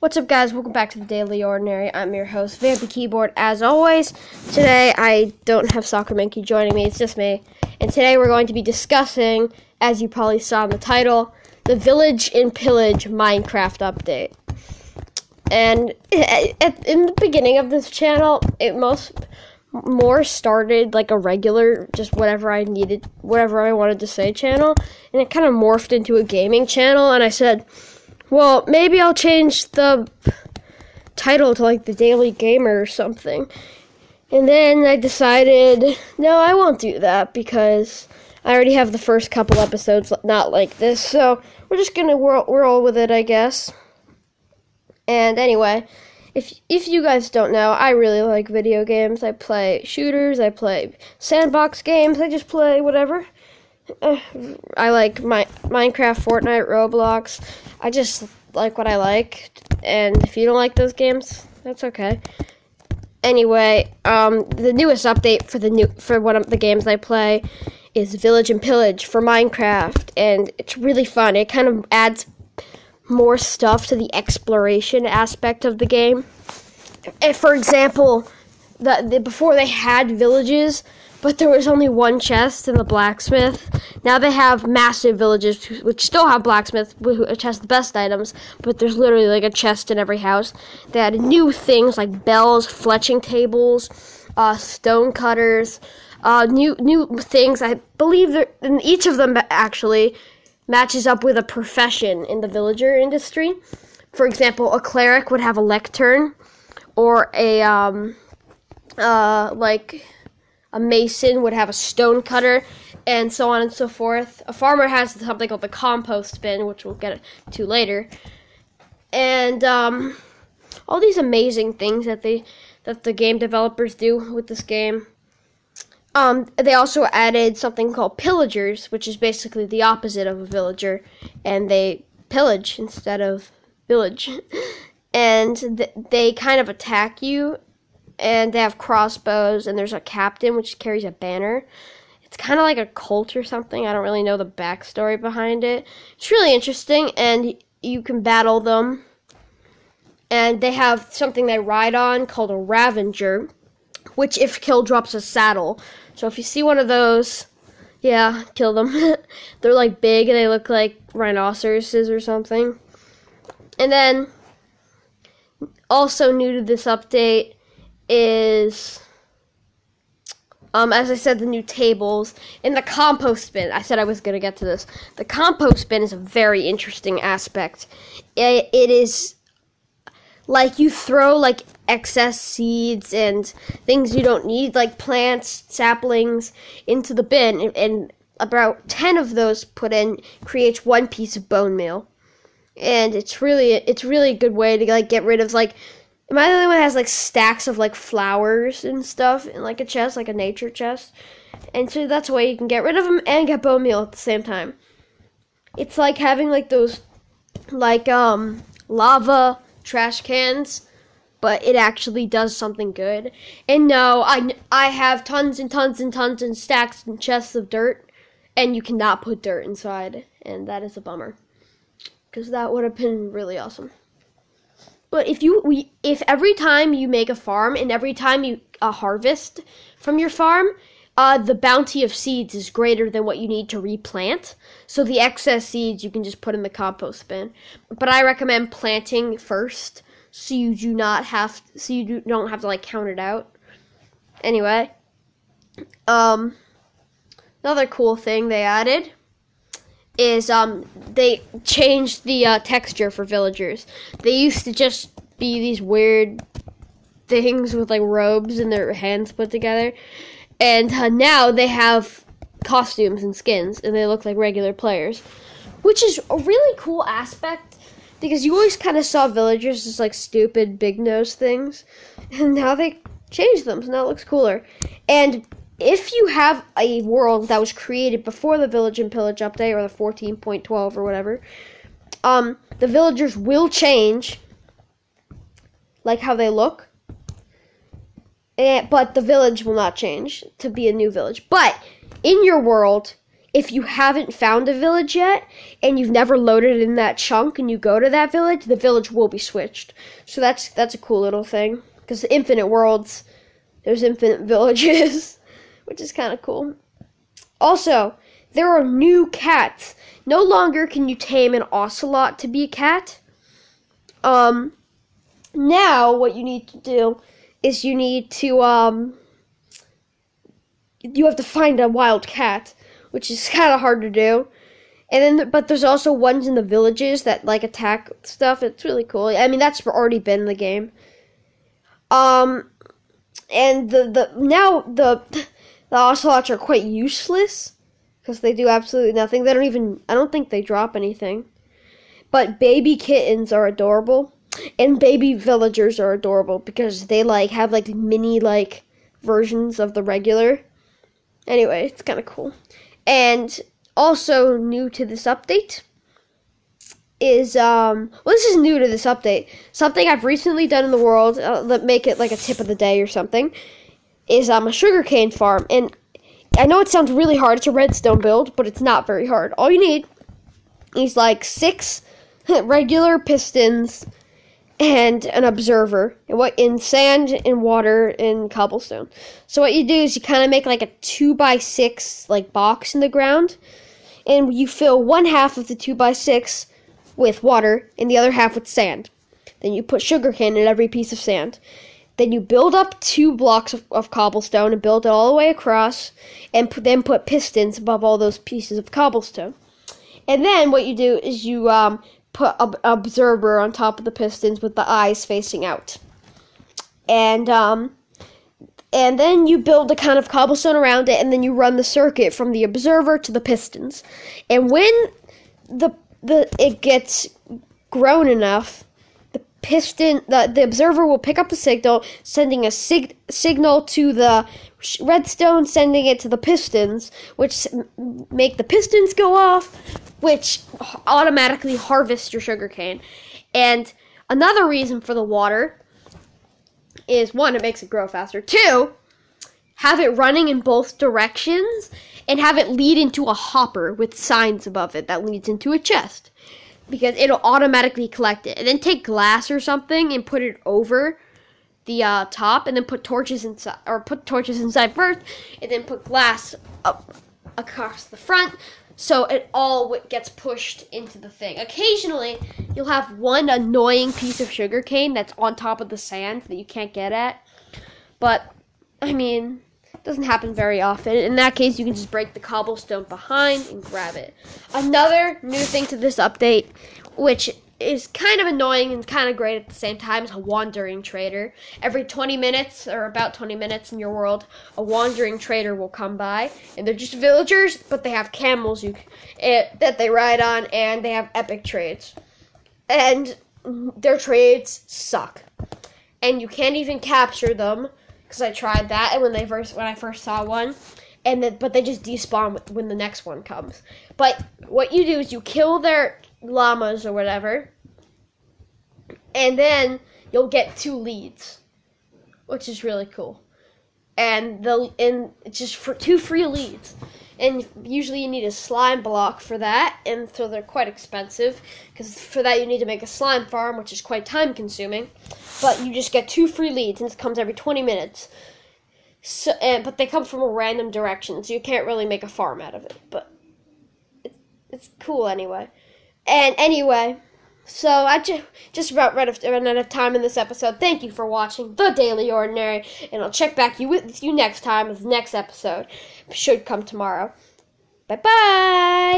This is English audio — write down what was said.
What's up, guys? Welcome back to the Daily Ordinary. I'm your host, Vampy Keyboard. As always, today I don't have Soccer Monkey joining me, it's just me. And today we're going to be discussing, as you probably saw in the title, the Village and Pillage Minecraft update. And eh, at, in the beginning of this channel, it most more started like a regular, just whatever I needed, whatever I wanted to say channel, and it kind of morphed into a gaming channel. And I said, well, maybe I'll change the title to like the Daily Gamer or something. And then I decided, no, I won't do that because I already have the first couple episodes not like this. So we're just gonna roll, roll with it, I guess. And anyway, if if you guys don't know, I really like video games. I play shooters, I play sandbox games, I just play whatever. I like my Minecraft, Fortnite, Roblox. I just like what I like, and if you don't like those games, that's okay. Anyway, um, the newest update for the new for one of the games I play is Village and Pillage for Minecraft, and it's really fun. It kind of adds more stuff to the exploration aspect of the game. If, for example, the, the before they had villages, but there was only one chest in the blacksmith. Now they have massive villages, which still have blacksmith, which has the best items, but there's literally like a chest in every house. They added new things like bells, fletching tables, uh, stone cutters, uh, new new things. I believe that each of them actually matches up with a profession in the villager industry. For example, a cleric would have a lectern, or a um, uh, like a mason would have a stone cutter, and so on and so forth. A farmer has something called the compost bin, which we'll get to later, and um, all these amazing things that they that the game developers do with this game. Um, they also added something called pillagers, which is basically the opposite of a villager, and they pillage instead of village, and th- they kind of attack you and they have crossbows, and there's a captain which carries a banner. It's kind of like a cult or something. I don't really know the backstory behind it. It's really interesting, and you can battle them. And they have something they ride on called a Ravenger, which, if killed, drops a saddle. So if you see one of those, yeah, kill them. They're like big and they look like rhinoceroses or something. And then, also new to this update, is um, as I said, the new tables in the compost bin. I said I was gonna get to this. The compost bin is a very interesting aspect. it, it is like you throw like excess seeds and things you don't need, like plants, saplings, into the bin, and, and about ten of those put in creates one piece of bone meal. And it's really it's really a good way to like get rid of like Am I the only one that has like stacks of like flowers and stuff in like a chest, like a nature chest? And so that's a way you can get rid of them and get bone meal at the same time. It's like having like those like um lava trash cans, but it actually does something good. And no, I I have tons and tons and tons and stacks and chests of dirt, and you cannot put dirt inside, and that is a bummer. Because that would have been really awesome. But if you we, if every time you make a farm and every time you uh, harvest from your farm, uh, the bounty of seeds is greater than what you need to replant. So the excess seeds you can just put in the compost bin. But I recommend planting first, so you do not have so you do, don't have to like count it out. Anyway, um, another cool thing they added is um they changed the uh, texture for villagers. They used to just be these weird things with like robes and their hands put together, and uh, now they have costumes and skins, and they look like regular players, which is a really cool aspect because you always kind of saw villagers as like stupid big nose things, and now they changed them, so now it looks cooler. And if you have a world that was created before the Village and Pillage update or the 14.12 or whatever, um, the villagers will change, like how they look, and, but the village will not change to be a new village. But in your world, if you haven't found a village yet and you've never loaded in that chunk and you go to that village, the village will be switched. So that's that's a cool little thing because infinite worlds, there's infinite villages, which is kind of cool. Also, there are new cats. No longer can you tame an ocelot to be a cat. Um, now what you need to do is you need to um you have to find a wild cat, which is kind of hard to do. And then, but there's also ones in the villages that like attack stuff. It's really cool. I mean, that's already been in the game. Um, and the the now the the ocelots are quite useless because they do absolutely nothing. They don't even. I don't think they drop anything. But baby kittens are adorable, and baby villagers are adorable because they like have like mini like versions of the regular. Anyway, it's kind of cool. And also new to this update is um well this is new to this update. Something I've recently done in the world uh, that make it like a tip of the day or something is um a sugarcane farm and I know it sounds really hard. It's a redstone build, but it's not very hard. All you need is like six regular pistons and an observer and what in sand and water and cobblestone so what you do is you kind of make like a two by six like box in the ground and you fill one half of the two by six with water and the other half with sand then you put sugarcane in every piece of sand then you build up two blocks of, of cobblestone and build it all the way across and p- then put pistons above all those pieces of cobblestone and then what you do is you um, put an observer on top of the pistons with the eyes facing out. And um and then you build a kind of cobblestone around it and then you run the circuit from the observer to the pistons. And when the the it gets grown enough, piston the, the observer will pick up the signal, sending a sig- signal to the redstone, sending it to the pistons, which make the pistons go off, which automatically harvest your sugarcane. And another reason for the water is one, it makes it grow faster. Two, have it running in both directions and have it lead into a hopper with signs above it that leads into a chest. Because it'll automatically collect it. And then take glass or something and put it over the uh, top and then put torches inside or put torches inside first and then put glass up across the front so it all gets pushed into the thing. Occasionally, you'll have one annoying piece of sugarcane that's on top of the sand that you can't get at. But I mean, doesn't happen very often. In that case, you can just break the cobblestone behind and grab it. Another new thing to this update, which is kind of annoying and kind of great at the same time is a wandering trader. Every 20 minutes, or about 20 minutes in your world, a wandering trader will come by, and they're just villagers, but they have camels you uh, that they ride on, and they have epic trades, and their trades suck, and you can't even capture them because I tried that, and when they first when I first saw one. And the, but they just despawn when the next one comes. But what you do is you kill their llamas or whatever, and then you'll get two leads, which is really cool. And the and just for two free leads, and usually you need a slime block for that, and so they're quite expensive because for that you need to make a slime farm, which is quite time consuming. But you just get two free leads, and it comes every 20 minutes. So, and, but they come from a random direction, so you can't really make a farm out of it. But it, it's cool anyway. And anyway, so I ju- just about run out of time in this episode. Thank you for watching The Daily Ordinary, and I'll check back you with you next time the next episode. Should come tomorrow. Bye bye.